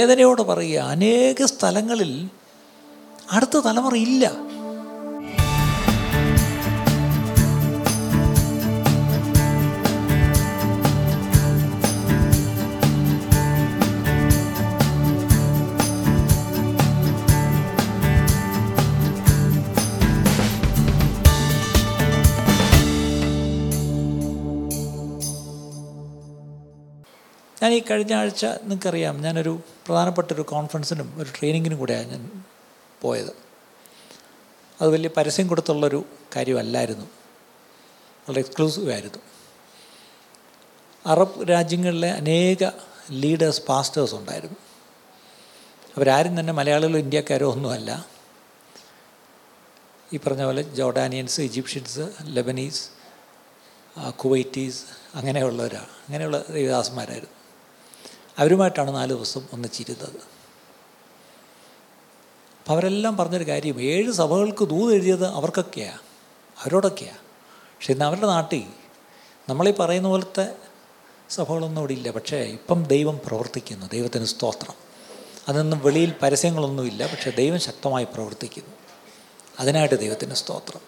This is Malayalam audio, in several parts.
വേദനയോട് പറയുക? അനേക സ്ഥലങ്ങളിൽ അടുത്ത തലമുറ ഇല്ല. ഞാൻ ഈ കഴിഞ്ഞ ആഴ്ച നിങ്ങൾക്കറിയാം ഞാനൊരു പ്രധാനപ്പെട്ട ഒരു കോൺഫറൻസിനും ഒരു ട്രെയിനിങ്ങിനും കൂടെയാണ് ഞാൻ പോയത്. അത് വലിയ പരസ്യം കൊടുത്തുള്ളൊരു കാര്യമല്ലായിരുന്നു. വളരെ എക്സ്ക്ലൂസീവ് ആയിരുന്നു. അറബ് രാജ്യങ്ങളിലെ അനേക ലീഡേഴ്സ് പാസ്റ്റേഴ്സ് ഉണ്ടായിരുന്നു. അവരാരും തന്നെ മലയാളികളോ ഇന്ത്യക്കാരോ ഒന്നുമല്ല. ഈ പറഞ്ഞ പോലെ ജോർഡാനിയൻസ് ഈജിപ്ഷ്യൻസ് ലെബനീസ് കുവൈറ്റീസ് അങ്ങനെയുള്ളവരാണ് അങ്ങനെയുള്ള ദേവദാസന്മാരായിരുന്നു. അവരുമായിട്ടാണ് നാല് ദിവസം ഒന്നിച്ചിരുന്നത്. അപ്പം അവരെല്ലാം പറഞ്ഞൊരു കാര്യം ഏഴ് സഭകൾക്ക് ദൂത് എഴുതിയത് അവർക്കൊക്കെയാണ് അവരോടൊക്കെയാണ് പക്ഷെ ഇന്ന് അവരുടെ നാട്ടിൽ നമ്മളീ പറയുന്ന പോലത്തെ സഭകളൊന്നും ഇവിടെ ഇല്ല. പക്ഷേ ഇപ്പം ദൈവം പ്രവർത്തിക്കുന്നു ദൈവത്തിന് സ്തോത്രം. അതൊന്നും വെളിയിൽ പരസ്യങ്ങളൊന്നുമില്ല പക്ഷേ ദൈവം ശക്തമായി പ്രവർത്തിക്കുന്നു. അതിനായിട്ട് ദൈവത്തിന് സ്തോത്രം.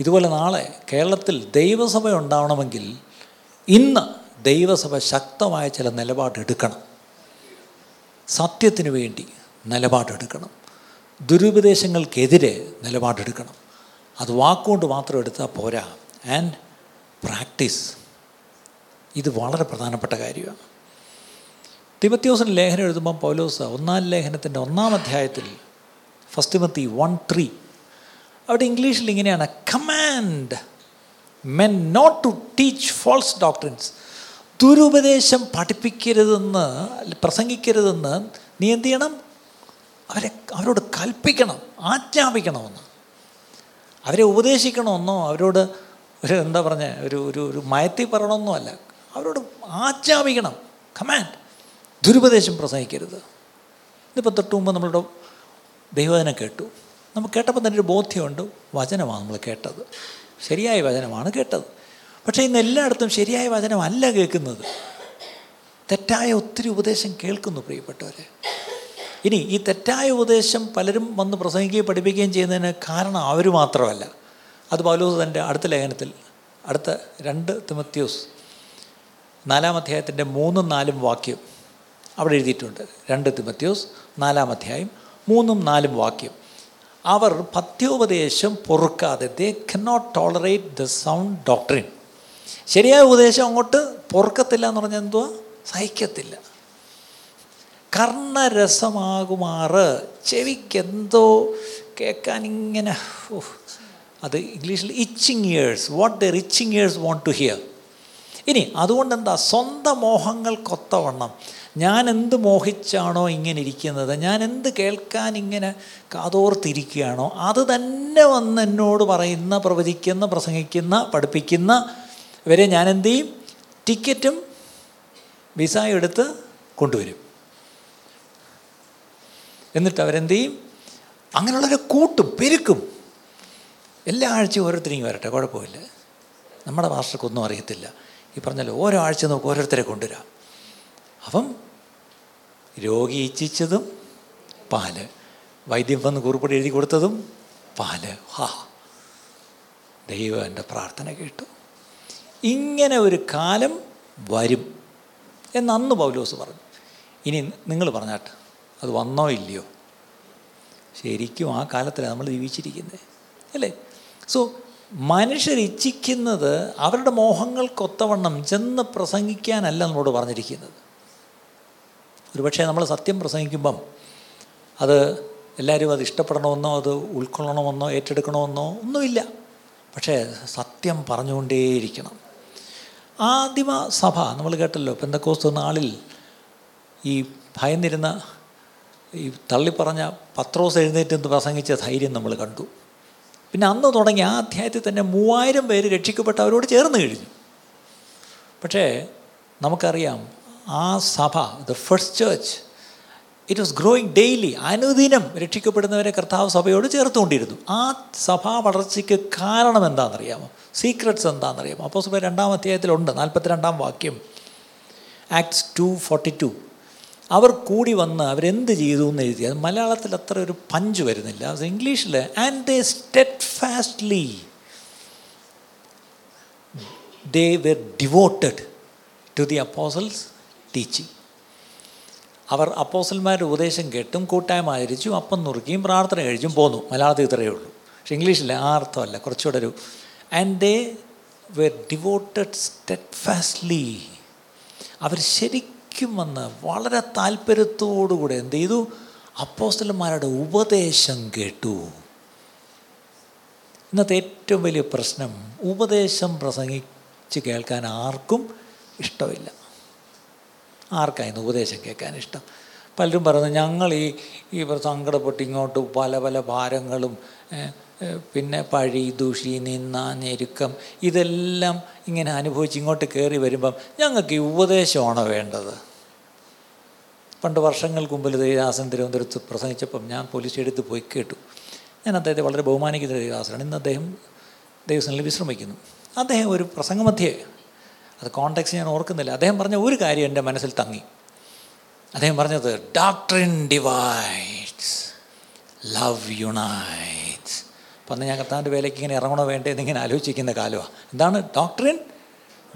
ഇതുപോലെ നാളെ കേരളത്തിൽ ദൈവസഭ ഉണ്ടാവണമെങ്കിൽ ഇന്ന് ദൈവസഭ ശക്തമായ ചില നിലപാടെടുക്കണം. സത്യത്തിന് വേണ്ടി നിലപാടെടുക്കണം. ദുരുപദേശങ്ങൾക്കെതിരെ നിലപാടെടുക്കണം. അത് വാക്കുകൊണ്ട് മാത്രം എടുത്താൽ പോരാ. ആൻഡ് പ്രാക്ടീസ് ഇത് വളരെ പ്രധാനപ്പെട്ട കാര്യമാണ്. തിമത്യോസിന് ലേഖനം എഴുതുമ്പോൾ പൗലോസ് ഒന്നാം ലേഖനത്തിന്റെ ഒന്നാം അധ്യായത്തിൽ ഫസ്റ്റ് തിമത്തി വൺ ത്രീ അവിടെ ഇംഗ്ലീഷിൽ ഇങ്ങനെയാണ് command men not to teach false doctrines ദുരുപദേശം പഠിപ്പിക്കരുതെന്ന് പ്രസംഗിക്കരുതെന്ന് നീ എന്ത് ചെയ്യണം? അവരെ അവരോട് കൽപ്പിക്കണം ആജ്ഞാപിക്കണമെന്ന്. അവരെ ഉപദേശിക്കണമെന്നോ അവരോട് ഒരു എന്താ പറഞ്ഞ ഒരു ഒരു ഒരു മയത്തി പറയണമെന്നോ അല്ല. അവരോട് ആജ്ഞാപിക്കണം. കമാൻഡ് ദുരുപദേശം പ്രസംഗിക്കരുത്. ഇതിപ്പോൾ തൊട്ട് മുമ്പ് നമ്മളുടെ ദൈവവചനം കേട്ടു. നമ്മൾ കേട്ടപ്പോൾ തന്നെ ഒരു ബോധ്യമുണ്ട്. വചനമാണ് നമ്മൾ കേട്ടത്. ശരിയായ വചനമാണ് കേട്ടത്. പക്ഷേ ഇന്ന് എല്ലായിടത്തും ശരിയായ വചനമല്ല കേൾക്കുന്നത്. തെറ്റായ ഒത്തിരി ഉപദേശം കേൾക്കുന്നു പ്രിയപ്പെട്ടവരെ. ഇനി ഈ തെറ്റായ ഉപദേശം പലരും വന്ന് പ്രസംഗിക്കുകയും പഠിപ്പിക്കുകയും ചെയ്യുന്നതിന് കാരണം അവർ മാത്രമല്ല. അത് പൗലോസ് തന്റെ അടുത്ത ലേഖനത്തിൽ അടുത്ത രണ്ട് തിമത്യോസ് നാലാം അധ്യായത്തിന്റെ മൂന്നും നാലും വാക്യം അവിടെ എഴുതിയിട്ടുണ്ട്. രണ്ട് തിമത്യോസ് നാലാം അധ്യായം മൂന്നും നാലും വാക്യം. അവർ പഥ്യോപദേശം പൊറുക്കാതെ they cannot tolerate the sound doctrine ശരിയായ ഉപദേശം അങ്ങോട്ട് പൊറുക്കത്തില്ല എന്ന് പറഞ്ഞാൽ എന്തുവാ? സഹിക്കത്തില്ല. കർണരസമാകുമാറ്. ചെവിക്കെന്തോ കേൾക്കാൻ ഇങ്ങനെ അത് ഇംഗ്ലീഷിൽ ഇച്ചിങ് ഇയേഴ്സ് വാട്ട് ദ റിച്ചിങ് ഇയേഴ്സ് വോണ്ട് ടു ഹിയർ ഇനി അതുകൊണ്ട് എന്താ സ്വന്തം മോഹങ്ങൾക്കൊത്തവണ്ണം ഞാൻ എന്ത് മോഹിച്ചാണോ ഇങ്ങനെ ഇരിക്കുന്നത്? ഞാൻ എന്ത് കേൾക്കാൻ ഇങ്ങനെ കാതോർത്തിരിക്കുകയാണോ? അത് തന്നെ വന്ന് എന്നോട് പറയുന്ന പ്രവചിക്കുന്ന പ്രസംഗിക്കുന്ന പഠിപ്പിക്കുന്ന ഇവരെ ഞാൻ എന്ത് ചെയ്യും ടിക്കറ്റും വിസയും എടുത്ത് കൊണ്ടുവരും. എന്നിട്ട് അവരെന്ത് ചെയ്യും അങ്ങനെയുള്ളവരെ കൂട്ടും പെരുക്കും. എല്ലാ ആഴ്ചയും ഓരോരുത്തരെയും വരട്ടെ കുഴപ്പമില്ല. നമ്മുടെ മാസ്റ്റർക്കൊന്നും അറിയത്തില്ല. ഈ പറഞ്ഞല്ലോ ഓരോ ആഴ്ച നമുക്ക് ഓരോരുത്തരെ കൊണ്ടുവരാം. അപ്പം രോഗി ഇച്ഛിച്ചതും പാൽ. വൈദ്യം വന്ന് കുറിപ്പടി എഴുതി കൊടുത്തതും പാൽ. ഹാ. ദൈവം എന്റെ പ്രാർത്ഥന കേട്ടു. ഇങ്ങനെ ഒരു കാലം വരും എന്നന്ന് പൗലോസ് പറഞ്ഞു. ഇനി നിങ്ങൾ പറഞ്ഞാട്ട് അത് വന്നോ ഇല്ലയോ? ശരിക്കും ആ കാലത്തിലാണ് നമ്മൾ ജീവിച്ചിരിക്കുന്നത് അല്ലേ? സോ മനുഷ്യർ ഇച്ഛിക്കുന്നത് അവരുടെ മോഹങ്ങൾക്കൊത്തവണ്ണം ചെന്ന് പ്രസംഗിക്കാനല്ല നമ്മളോട് പറഞ്ഞിരിക്കുന്നത്. ഒരുപക്ഷെ നമ്മൾ സത്യം പ്രസംഗിക്കുമ്പം അത് എല്ലാവരും അത് ഇഷ്ടപ്പെടണമെന്നോ അത് ഉൾക്കൊള്ളണമെന്നോ ഏറ്റെടുക്കണമെന്നോ ഒന്നുമില്ല. പക്ഷേ സത്യം പറഞ്ഞുകൊണ്ടേയിരിക്കണം. ആദിമ സഭ നമ്മൾ കേട്ടല്ലോ പെന്തക്കോസ്ത് നാളിൽ ഈ ഭയന്നിരുന്ന ഈ തള്ളിപ്പറഞ്ഞ പത്രോസ് എഴുന്നേറ്റ് എന്ന് പ്രസംഗിച്ച ധൈര്യം നമ്മൾ കണ്ടു. പിന്നെ അന്ന് തുടങ്ങി ആ അധ്യായത്തിൽ തന്നെ മൂവായിരം പേര് രക്ഷിക്കപ്പെട്ട അവരോട് ചേർന്ന് കഴിഞ്ഞു. പക്ഷേ നമുക്കറിയാം ആ സഭ the first church it was growing daily അനുദിനം രക്ഷിക്കപ്പെടുന്നവരെ കർത്താവ് സഭയോട് ചേർത്തുകൊണ്ടിരുന്നു. ആ സഭാ വളർച്ചയ്ക്ക് കാരണം എന്താണെന്നറിയാമോ? സീക്രട്സ് എന്താണെന്നറിയാമോ? അപ്പോൾ സഭ രണ്ടാം അധ്യായത്തിലുണ്ട്. നാൽപ്പത്തിരണ്ടാം വാക്യം. ആക്ട്സ് ടു ഫോർട്ടി ടു അവർ കൂടി വന്ന് അവരെന്ത് ചെയ്തു എന്ന് എഴുതി. അത് മലയാളത്തിൽ അത്ര ഒരു പഞ്ച് വരുന്നില്ല. ഇംഗ്ലീഷിൽ and they steadfastly they were devoted to the apostles teaching അവർ അപ്പോസന്മാരുടെ ഉപദേശം കേട്ടും കൂട്ടായ്മ ആചരിച്ചും അപ്പം നുറുക്കിയും പ്രാർത്ഥന കഴിച്ചും പോന്നു. മലയാളത്തിൽ ഇത്രയേ ഉള്ളൂ. പക്ഷേ ഇംഗ്ലീഷിൽ ആ അർത്ഥമല്ല. കുറച്ചുകൂടെ ഒരു and they were devoted steadfastly അവർ ശരിക്കും വന്ന് വളരെ താല്പര്യത്തോടുകൂടെ എന്ത് ചെയ്തു? അപ്പോസ്റ്റലന്മാരുടെ ഉപദേശം കേട്ടു. ഇന്നത്തെ ഏറ്റവും വലിയ പ്രശ്നം ഉപദേശം പ്രസംഗിച്ച് കേൾക്കാൻ ആർക്കും ഇഷ്ടമില്ല. ആർക്കായിരുന്നു ഉപദേശം കേൾക്കാൻ ഇഷ്ടം? പലരും പറയുന്നു ഞങ്ങൾ ഈ ഈ സങ്കടപ്പെട്ട് ഇങ്ങോട്ട് പല പല ഭാരങ്ങളും പിന്നെ പഴി ദുഷി നിന്ന ഞെരുക്കം ഇതെല്ലാം ഇങ്ങനെ അനുഭവിച്ച് ഇങ്ങോട്ട് കയറി വരുമ്പം ഞങ്ങൾക്ക് ഈ ഉപദേശമാണോ വേണ്ടത്? പണ്ട് വർഷങ്ങൾക്ക് മുമ്പിൽ ദേവദാസൻ തിരുവനന്തപുരത്ത് പ്രസംഗിച്ചപ്പം ഞാൻ പോലീസ് എടുത്ത് പോയി കേട്ടു. ഞാൻ അദ്ദേഹത്തെ വളരെ ബഹുമാനിക്കുന്ന ദേവദാസനാണ് ഇന്ന് അദ്ദേഹം ദേവസ്വനിൽ വിശ്രമിക്കുന്നു. അദ്ദേഹം ഒരു പ്രസംഗമധ്യേ അത് കോണ്ടാക്സ് ഞാൻ ഓർക്കുന്നില്ല. അദ്ദേഹം പറഞ്ഞ ഒരു കാര്യം എന്റെ മനസ്സിൽ തങ്ങി. അദ്ദേഹം പറഞ്ഞത് ഡോക്ട്രിൻ ഡിവൈഡ്സ് ലവ് യുണൈറ്റ്സ് അപ്പം അന്ന് ഞാൻ കർത്താവിന്റെ വേലയ്ക്ക് ഇങ്ങനെ ഇറങ്ങണോ വേണ്ടേ എന്നിങ്ങനെ ആലോചിക്കുന്ന കാലമാണ് എന്താണ്? ഡോക്ട്രിൻ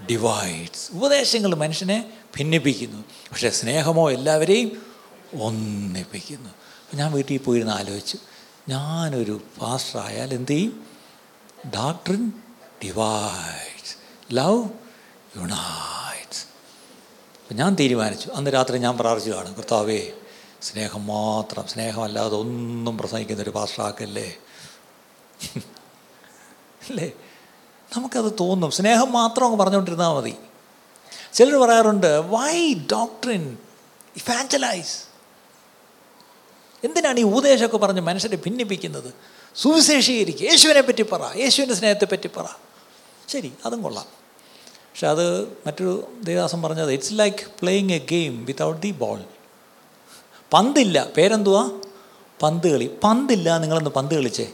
ഡിവൈഡ്സ് ഉപദേശങ്ങൾ മനുഷ്യനെ ഭിന്നിപ്പിക്കുന്നു. പക്ഷേ സ്നേഹമോ എല്ലാവരെയും ഒന്നിപ്പിക്കുന്നു. ഞാൻ വീട്ടിൽ പോയിരുന്ന് ആലോചിച്ചു. ഞാനൊരു പാസ്റ്ററായാൽ എന്ത് ചെയ്യും? ഡോക്ട്രിൻ ഡിവൈഡ്സ് ലവ് യുണൈറ്റ്സ് അപ്പം ഞാൻ തീരുമാനിച്ചു. അന്ന് രാത്രി ഞാൻ പ്രാർത്ഥിച്ചതാണ് കർത്താവേ സ്നേഹം മാത്രം സ്നേഹമല്ലാതെ ഒന്നും പ്രസംഗിക്കുന്ന ഒരു പാസ്റ്ററാക്കല്ലേ അല്ലേ? നമുക്കത് തോന്നും. സ്നേഹം മാത്രം അങ്ങ് പറഞ്ഞുകൊണ്ടിരുന്നാൽ മതി. ചിലർ പറയാറുണ്ട് വൈ ഡോക്ടറിൻ ഇഫാഞ്ചലൈസ് എന്തിനാണ് ഈ ഉപദേശമൊക്കെ പറഞ്ഞ് മനുഷ്യരെ ഭിന്നിപ്പിക്കുന്നത്? സുവിശേഷീകരിക്കുക. യേശുവിനെ പറ്റി പറ യേശുവിന്റെ സ്നേഹത്തെ പറ്റി പറ. ശരി അതും കൊള്ളാം. പക്ഷെ അത് മറ്റൊരു ദേവദാസം പറഞ്ഞത് it's like playing a game without the ball പന്തില്ല. പേരെന്തുവാ? പന്ത് കളി. പന്തില്ല നിങ്ങളൊന്ന് പന്ത് കളിച്ചേ.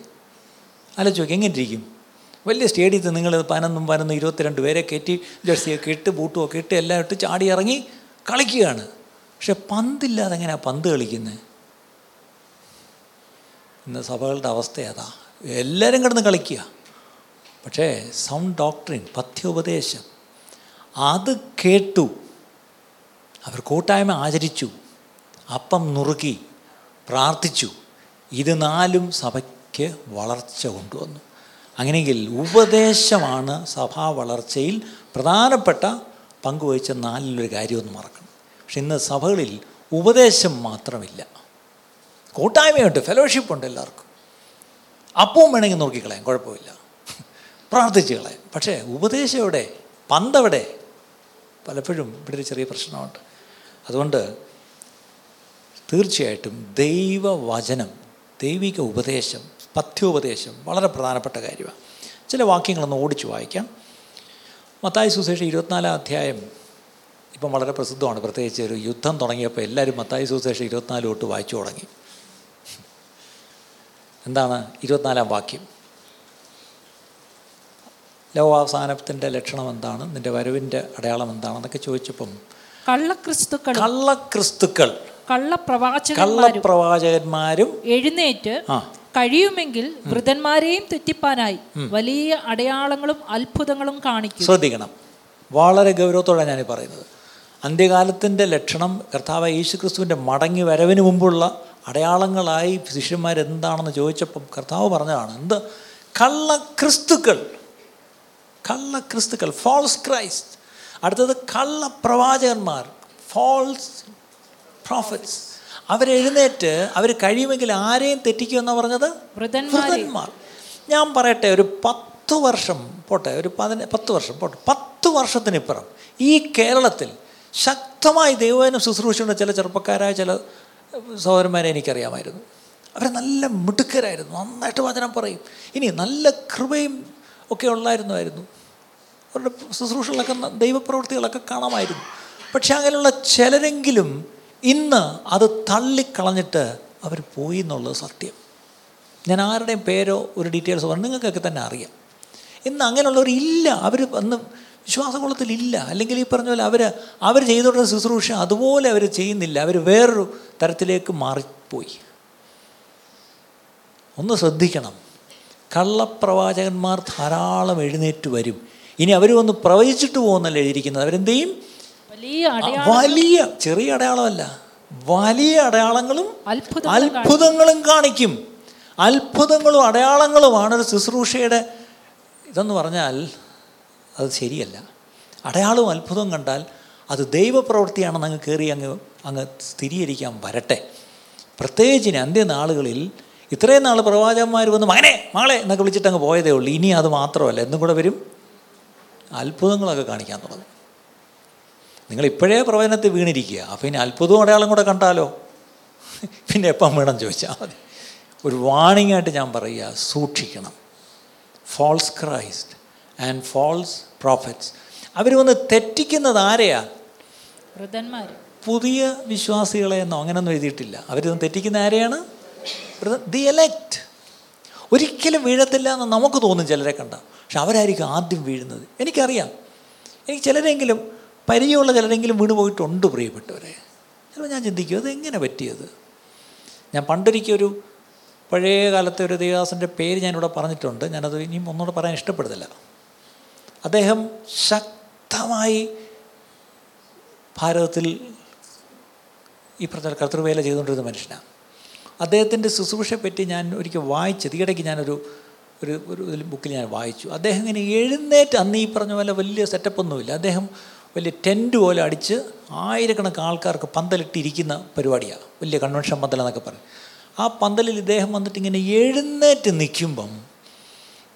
ആലോചിച്ച് നോക്കി എങ്ങനെ ഇരിക്കും വലിയ സ്റ്റേഡിയത്തിൽ നിങ്ങൾ പതിനൊന്നും പതിനൊന്നും ഇരുപത്തിരണ്ട് പേരെ കയറ്റി ജേഴ്സിയൊക്കെ ഇട്ട് ബൂട്ടും ഒക്കെ ഇട്ട് എല്ലാം ഇട്ട് ചാടി ഇറങ്ങി കളിക്കുകയാണ്. പക്ഷെ പന്തില്ലാതെ എങ്ങനെയാണ് പന്ത് കളിക്കുന്നത് ഇന്ന് സഭകളുടെ അവസ്ഥ അതാ. എല്ലാവരും കിടന്ന് കളിക്കുക. പക്ഷേ സൗണ്ട് ഡോക്ടറിൻ പഥ്യോപദേശം അത് കേട്ടു. അവർ കൂട്ടായ്മ ആചരിച്ചു. അപ്പം നുറുക്കി പ്രാർത്ഥിച്ചു. ഇത് നാലും സഭയ്ക്ക് വളർച്ച കൊണ്ടുവന്നു. അങ്ങനെയെങ്കിൽ ഉപദേശമാണ് സഭാ വളർച്ചയിൽ പ്രധാനപ്പെട്ട പങ്കുവഹിച്ച നാലിലൊരു കാര്യമൊന്നും മറക്കണം. പക്ഷെ ഇന്ന് സഭകളിൽ ഉപദേശം മാത്രമില്ല. കൂട്ടായ്മയുണ്ട് ഫെലോഷിപ്പുണ്ട് എല്ലാവർക്കും. അപ്പവും വേണമെങ്കിൽ നോക്കിക്കളയാം കുഴപ്പമില്ല. പ്രാർത്ഥിച്ച് കളയാം. പക്ഷേ ഉപദേശം എവിടെ? പന്തെവിടെ പലപ്പോഴും ഇവിടെ ഒരു ചെറിയ പ്രശ്നമുണ്ട്. അതുകൊണ്ട് തീർച്ചയായിട്ടും ദൈവവചനം ദൈവിക ഉപദേശം പഥ്യോപദേശം വളരെ പ്രധാനപ്പെട്ട കാര്യമാണ്. ചില വാക്യങ്ങളൊന്ന് ഓടിച്ചു വായിക്കാം. മത്തായ സുശേഷം ഇരുപത്തിനാലാം അധ്യായം ഇപ്പം വളരെ പ്രസിദ്ധമാണ്. പ്രത്യേകിച്ച് ഒരു യുദ്ധം തുടങ്ങിയപ്പോൾ എല്ലാവരും മത്തായ സുശേഷം ഇരുപത്തിനാല് തൊട്ട് വായിച്ചു തുടങ്ങി. എന്താണ്? ഇരുപത്തിനാലാം വാക്യം. ലോകാവസാനത്തിന്റെ ലക്ഷണം എന്താണ്? നിന്റെ വരവിന്റെ അടയാളം എന്താണെന്നൊക്കെ ചോദിച്ചപ്പം കള്ളക്രിസ്തുക്കൾ കള്ളക്രിസ്തുക്കൾ. കള്ളപ്രവാചകന്മാരും കള്ളപ്രവാചകന്മാരും എഴുന്നേറ്റ് കഴിയുമെങ്കിൽ വൃതന്മാരെയും തെറ്റിപ്പാനായി. വലിയ അടയാളങ്ങളും അത്ഭുതങ്ങളും കാണിക്കും. ശ്രദ്ധിക്കണം. വളരെ ഗൗരവത്തോടെ ഞാൻ പറയുന്നത്. അന്ത്യകാലത്തിന്റെ ലക്ഷണം കർത്താവ് യേശു ക്രിസ്തുവിന്റെ മടങ്ങി വരവിന് മുമ്പുള്ള അടയാളങ്ങളായി ശിഷ്യന്മാരെന്താണെന്ന് ചോദിച്ചപ്പം കർത്താവ് പറഞ്ഞതാണ് എന്ത്? കള്ളക്രിസ്തുക്കൾ. കള്ളക്രിസ്തുക്കൾ ഫോൾസ് ക്രൈസ്റ്റ് അടുത്തത് കള്ള പ്രവാചകന്മാർ ഫോൾസ് പ്രോഫറ്റ്സ് അവരെഴുന്നേറ്റ് അവർ കഴിയുമെങ്കിൽ ആരെയും തെറ്റിക്കുമെന്നാണ് പറഞ്ഞത്? വൃതന്മാർ ഞാൻ പറയട്ടെ ഒരു പത്ത് വർഷം പോട്ടെ ഒരു പതിന പത്ത് വർഷം പോട്ടെ പത്ത് വർഷത്തിനിപ്പുറം ഈ കേരളത്തിൽ ശക്തമായി ദൈവവചനം ശുശ്രൂഷിക്കുന്ന ചില ചെറുപ്പക്കാരായ ചില സഹോദരന്മാരെ എനിക്കറിയാമായിരുന്നു. അവർ നല്ല മിടുക്കരായിരുന്നു നന്നായിട്ട് വചനം പറയും. ഇനി നല്ല കൃപയും ഒക്കെ ഉള്ളായിരുന്നുമായിരുന്നു അവരുടെ ശുശ്രൂഷകളൊക്കെ ദൈവപ്രവൃത്തികളൊക്കെ കാണാമായിരുന്നു. പക്ഷെ അങ്ങനെയുള്ള ചിലരെങ്കിലും ഇന്ന് അത് തള്ളിക്കളഞ്ഞിട്ട് അവർ പോയി എന്നുള്ളത് സത്യം. ഞാൻ ആരുടെയും പേരോ ഒരു ഡീറ്റെയിൽസ് പറഞ്ഞു നിങ്ങൾക്കൊക്കെ തന്നെ അറിയാം. ഇന്ന് അങ്ങനെയുള്ളവരില്ല അവർ അന്ന് വിശ്വാസകുളത്തിലില്ല അല്ലെങ്കിൽ ഈ പറഞ്ഞ പോലെ അവർ അവർ ചെയ്തോടുന്ന ശുശ്രൂഷ അതുപോലെ അവർ ചെയ്യുന്നില്ല. അവർ വേറൊരു തരത്തിലേക്ക് മാറിപ്പോയി. ഒന്ന് ശ്രദ്ധിക്കണം. കള്ളപ്രവാചകന്മാർ ധാരാളം എഴുന്നേറ്റ് വരും. ഇനി അവർ വന്ന് പ്രവചിച്ചിട്ട് പോകുന്നല്ല എഴുതിയിരിക്കുന്നത്? അവരെന്ത് ചെയ്യും വലിയ ചെറിയ അടയാളമല്ല. വലിയ അടയാളങ്ങളും അത്ഭുതങ്ങളും കാണിക്കും. അത്ഭുതങ്ങളും അടയാളങ്ങളുമാണ് ഒരു ശുശ്രൂഷയുടെ ഇതെന്ന് പറഞ്ഞാൽ അത് ശരിയല്ല. അടയാളവും അത്ഭുതവും കണ്ടാൽ അത് ദൈവപ്രവൃത്തിയാണെന്ന് അങ്ങ് കയറി അങ്ങ് അങ്ങ് സ്ഥിരീകരിക്കാൻ വരട്ടെ. പ്രത്യേകിച്ചിന് അന്ത്യനാളുകളിൽ ഇത്രയും നാൾ പ്രവാചകന്മാർ വന്ന് മകനെ മകളെ എന്നൊക്കെ വിളിച്ചിട്ട് അങ്ങ് പോയതേ ഉള്ളൂ. ഇനി അത് മാത്രമല്ല എന്നും കൂടെ വരും? അത്ഭുതങ്ങളൊക്കെ കാണിക്കാൻ തുടങ്ങും. നിങ്ങൾ ഇപ്പോഴേ പ്രവചനത്തിൽ വീണിരിക്കുക. അപ്പം ഇനി അത്ഭുതവും അടയാളം കൂടെ കണ്ടാലോ? പിന്നെ എപ്പം വേണം ചോദിച്ചാൽ മതി. ഒരു വാണിംഗ് ആയിട്ട് ഞാൻ പറയുക സൂക്ഷിക്കണം. False Christ and false prophets അവർ വന്ന് തെറ്റിക്കുന്നത് ആരെയാ? വൃദ്ധന്മാർ പുതിയ വിശ്വാസികളെ എന്നോ അങ്ങനെയൊന്നും എഴുതിയിട്ടില്ല അവരിതൊന്നും തെറ്റിക്കുന്ന ആരെയാണ്? ദി എലക്റ്റ് ഒരിക്കലും വീഴത്തില്ല എന്ന് നമുക്ക് തോന്നും ചിലരെ കണ്ട. പക്ഷെ അവരായിരിക്കും ആദ്യം വീഴുന്നത്. എനിക്കറിയാം. എനിക്ക് ചിലരെങ്കിലും പരിചയമുള്ള ചിലരെങ്കിലും വീണ് പോയിട്ടുണ്ട് പ്രിയപ്പെട്ടവരെ. ചിലപ്പോൾ ഞാൻ ചിന്തിക്കും അത് എങ്ങനെ പറ്റിയത് ഞാൻ പണ്ടൊരിക്കൽ ഒരു പഴയ കാലത്തെ ഒരു ദേവദാസന്റെ പേര് ഞാനിവിടെ പറഞ്ഞിട്ടുണ്ട്. ഞാനത് ഇനിയും ഒന്നുകൂടെ പറയാൻ ഇഷ്ടപ്പെടുന്നില്ല. അദ്ദേഹം ശക്തമായി ഭാരതത്തിൽ ഈ പറഞ്ഞ കർത്തൃവേല ചെയ്തുകൊണ്ടിരുന്ന മനുഷ്യനാണ്. അദ്ദേഹത്തിന്റെ ശുശ്രൂഷയെപ്പറ്റി ഞാൻ ഒരിക്കൽ വായിച്ചത് ഈയിടയ്ക്ക് ഞാനൊരു ഒരു ഒരു ബുക്കിൽ ഞാൻ വായിച്ചു. അദ്ദേഹം ഇങ്ങനെ എഴുന്നേറ്റ് അന്ന് ഈ പറഞ്ഞ പോലെ വലിയ സെറ്റപ്പൊന്നുമില്ല. അദ്ദേഹം വലിയ ടെന്റ് പോലെ അടിച്ച് ആയിരക്കണക്കിന് ആൾക്കാർക്ക് പന്തലിട്ടിരിക്കുന്ന പരിപാടിയാണ്. വലിയ കൺവെൻഷൻ പന്തൽ എന്നൊക്കെ പറയും. ആ പന്തലിൽ ഇദ്ദേഹം വന്നിട്ട് ഇങ്ങനെ എഴുന്നേറ്റ് നിൽക്കുമ്പം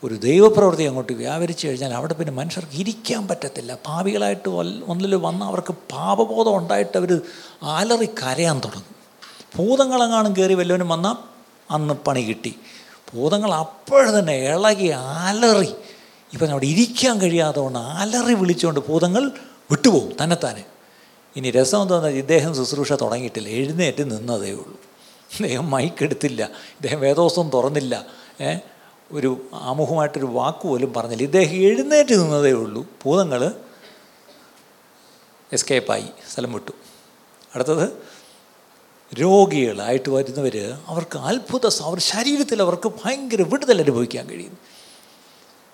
ഒരു ദൈവപ്രവൃത്തി അങ്ങോട്ട് വ്യാപരിച്ചു കഴിഞ്ഞാൽ അവിടെ പിന്നെ മനുഷ്യർക്ക് ഇരിക്കാൻ പറ്റത്തില്ല. പാവികളായിട്ട് ഒന്നിൽ വന്ന് അവർക്ക് പാപബോധം ഉണ്ടായിട്ട് അവർ ആലറി കരയാൻ തുടങ്ങും. ഭൂതങ്ങളെങ്ങാനും കയറി വല്ലവനും വന്നാൽ അന്ന് പണി കിട്ടി. ഭൂതങ്ങൾ അപ്പോഴും തന്നെ ഇളകി അലറി. ഇപ്പം അവിടെ ഇരിക്കാൻ കഴിയാതെ കൊണ്ട് അലറി വിളിച്ചുകൊണ്ട് ഭൂതങ്ങൾ വിട്ടുപോകും തന്നെത്താനെ. ഇനി രസം എന്താണെന്ന് ഇദ്ദേഹം ശുശ്രൂഷ തുടങ്ങിയിട്ടില്ല. എഴുന്നേറ്റ് നിന്നതേ ഉള്ളൂ. ഇദ്ദേഹം മൈക്കെടുത്തില്ല ഇദ്ദേഹം വേദോസം തുറന്നില്ല. ഒരു ആമുഖമായിട്ടൊരു വാക്ക് പോലും പറഞ്ഞില്ല. ഇദ്ദേഹം എഴുന്നേറ്റ് നിന്നതേ ഉള്ളൂ. ഭൂതങ്ങൾ എസ്കേപ്പായി സ്ഥലം വിട്ടു. അടുത്തത് രോഗികളായിട്ട് വരുന്നവർ അവർക്ക് അത്ഭുത അവർ ശരീരത്തിൽ അവർക്ക് ഭയങ്കര വിടുതൽ അനുഭവിക്കാൻ കഴിയും.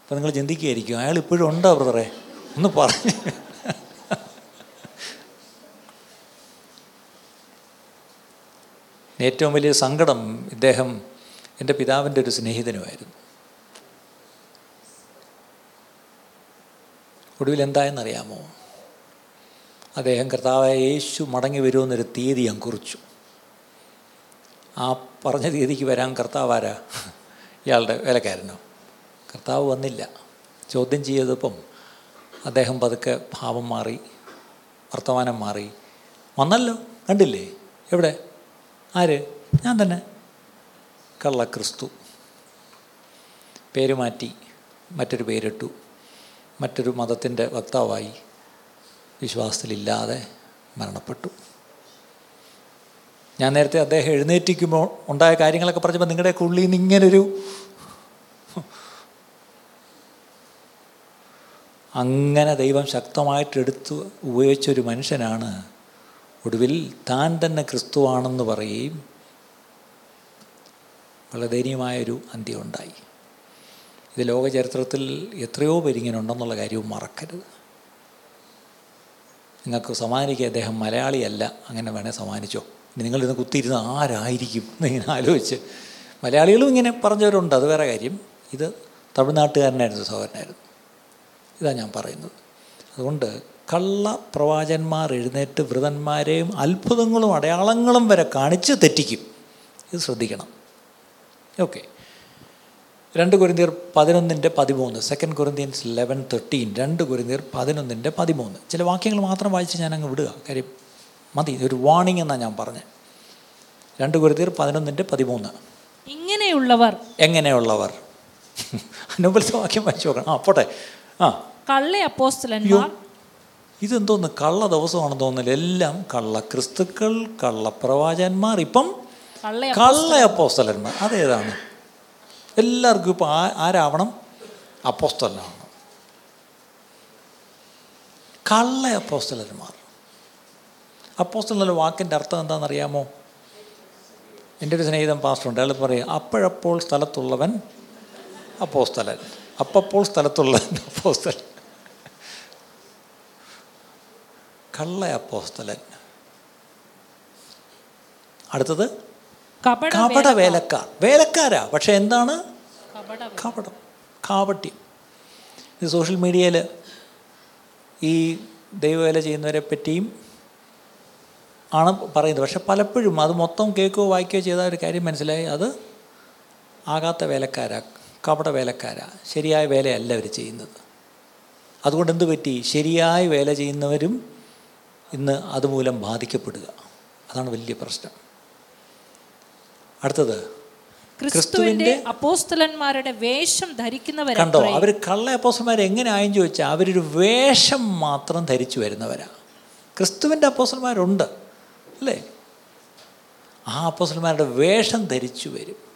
അപ്പം നിങ്ങൾ ചിന്തിക്കുകയായിരിക്കും അയാൾ ഇപ്പോഴും ഉണ്ടോ ബ്രദറെ? ഒന്ന് പറഞ്ഞ്. ഏറ്റവും വലിയ സങ്കടം ഇദ്ദേഹം എന്റെ പിതാവിന്റെ ഒരു സ്നേഹിതനുമായിരുന്നു. ഒടുവിൽ എന്തായെന്നറിയാമോ? അദ്ദേഹം കർത്താവായ യേശു മടങ്ങി വരുമെന്നൊരു തീയതി ഞാൻ കുറിച്ചു. ആ പറഞ്ഞ തീയതിക്ക് വരാൻ കർത്താവ് കർത്താവാരാ ഇയാളുടെ വേലക്കാരനോ? കർത്താവ് വന്നില്ല. ചോദ്യം ചെയ്തപ്പം അദ്ദേഹം പതുക്കെ ഭാവം മാറി വർത്തമാനം മാറി. വന്നല്ലോ? കണ്ടില്ലേ? എവിടെ? ആര്? ഞാൻ തന്നെ. കള്ള ക്രിസ്തു പേര് മാറ്റി മറ്റൊരു പേരിട്ടു. മറ്റൊരു മതത്തിന്റെ വക്താവായി വിശ്വാസത്തിലില്ലാതെ മരണപ്പെട്ടു. ഞാൻ നേരത്തെ അദ്ദേഹം എഴുന്നേറ്റിക്കുമ്പോൾ ഉണ്ടായ കാര്യങ്ങളൊക്കെ പറഞ്ഞപ്പോൾ നിങ്ങളുടെ ഉള്ളിൽ നിന്ന് ഇങ്ങനൊരു അങ്ങനെ ദൈവം ശക്തമായിട്ട് എടുത്ത് ഉപയോഗിച്ചൊരു മനുഷ്യനാണ്. ഒടുവിൽ താൻ തന്നെ ക്രിസ്തുവാണെന്ന് പറയുകയും വളരെ ദയനീയമായൊരു അന്ത്യം ഉണ്ടായി. ഇത് ലോകചരിത്രത്തിൽ എത്രയോ പേരിങ്ങനുണ്ടെന്നുള്ള കാര്യവും മറക്കരുത്. നിങ്ങൾക്ക് സമ്മാനിക്കുക അദ്ദേഹം മലയാളിയല്ല അങ്ങനെ വേണേൽ സമാനിച്ചോ ഇനി നിങ്ങളിന്ന് കുത്തിയിരുന്ന് ആരായിരിക്കും എന്നിങ്ങനെ ആലോചിച്ച് മലയാളികളും ഇങ്ങനെ പറഞ്ഞവരുണ്ട് അത് വേറെ കാര്യം. ഇത് തമിഴ്നാട്ടുകാരനായിരുന്നു സഹോദരനായിരുന്നു. ഇതാണ് ഞാൻ പറയുന്നത്. അതുകൊണ്ട് കള്ള പ്രവാചന്മാർ എഴുന്നേറ്റ് വ്രതന്മാരെയും അത്ഭുതങ്ങളും അടയാളങ്ങളും വരെ കാണിച്ച് തെറ്റിക്കും. ഇത് ശ്രദ്ധിക്കണം. ഓക്കെ. രണ്ട് കുരിന്തിയർ പതിനൊന്നിന്റെ പതിമൂന്ന് സെക്കൻഡ് കുരിന്തിയൻസ് ലെവൻ തേർട്ടീൻ രണ്ട് കുരിന്തിയർ പതിനൊന്നിന്റെ പതിമൂന്ന്. ചില വാക്യങ്ങൾ മാത്രം വായിച്ച് ഞാൻ വിടുക. കാര്യം മതി ഒരു വാണിംഗ് എന്നാണ് ഞാൻ പറഞ്ഞത് രണ്ട് കുരിന്തിയർ പതിനൊന്നിന്റെ പതിമൂന്ന്. ഇങ്ങനെയുള്ളവർ. എങ്ങനെയുള്ളവർ? അനുബലത്തെ വാക്യം വായിച്ചു നോക്കണം. ആ പോട്ടെ. ആ. കള്ള ഇതെന്തോന്ന്? കള്ള ദിവസമാണെന്ന് തോന്നുന്നില്ല. എല്ലാം കള്ള ക്രിസ്തുക്കൾ കള്ള പ്രവാചകന്മാർ ഇപ്പം കള്ള അപ്പോസ്തലന്മാർ. അതേതാണ്? എല്ലാവർക്കും ഇപ്പം ആരാവണം? അപ്പോസ്തലനാവണം. കള്ള അപ്പോസ്തലന്മാർ. അപ്പോസ്തലൻ എന്നുള്ള വാക്കിന്റെ അർത്ഥം എന്താണെന്നറിയാമോ? എന്റെ ഒരു സ്നേഹിതൻ പാസ്റ്ററുണ്ട് അയാൾ പറയും അപ്പോഴപ്പോൾ സ്ഥലത്തുള്ളവൻ അപ്പോസ്തലൻ. അപ്പപ്പോൾ സ്ഥലത്തുള്ളവൻ അപ്പോസ്തലൻ. കള്ള അപ്പോസ്തലൻ. അടുത്തത്? കപട വേലക്കാർ. വേലക്കാരാ. പക്ഷെ എന്താണ്? കപട കപടം. കാപട്യം. ഇത് സോഷ്യൽ മീഡിയയിൽ ഈ ദൈവവേല ചെയ്യുന്നവരെ പറ്റിയും ആണ് പറയുന്നത്. പക്ഷെ പലപ്പോഴും അത് മൊത്തം കേൾക്കുകയോ വായിക്കുകയോ ചെയ്ത ഒരു കാര്യം മനസ്സിലായി. അത് ആകാത്ത വേലക്കാരാ കപട വേലക്കാരാ. ശരിയായ വേലയല്ല അവർ ചെയ്യുന്നത്. അതുകൊണ്ട് എന്ത് പറ്റി? ശരിയായ വേല ചെയ്യുന്നവരും ഇന്ന് അതുമൂലം ബാധിക്കപ്പെടുക. അതാണ് വലിയ പ്രശ്നം. അടുത്തത് ക്രിസ്തുവിന്റെ അപ്പോസ്തലന്മാരുടെ വേഷം കണ്ടോ? ധരിക്കുന്നവരത്രേ അവർ കള്ള അപ്പോസ്തന്മാർ എങ്ങനെ ആയെന്ന് ചോദിച്ചാൽ അവരൊരു വേഷം മാത്രം ധരിച്ചു വരുന്നവരാ. ക്രിസ്തുവിന്റെ അപ്പോസന്മാരുണ്ട് അല്ലേ? ആ അപ്പോസന്മാരുടെ വേഷം ധരിച്ചു വരും.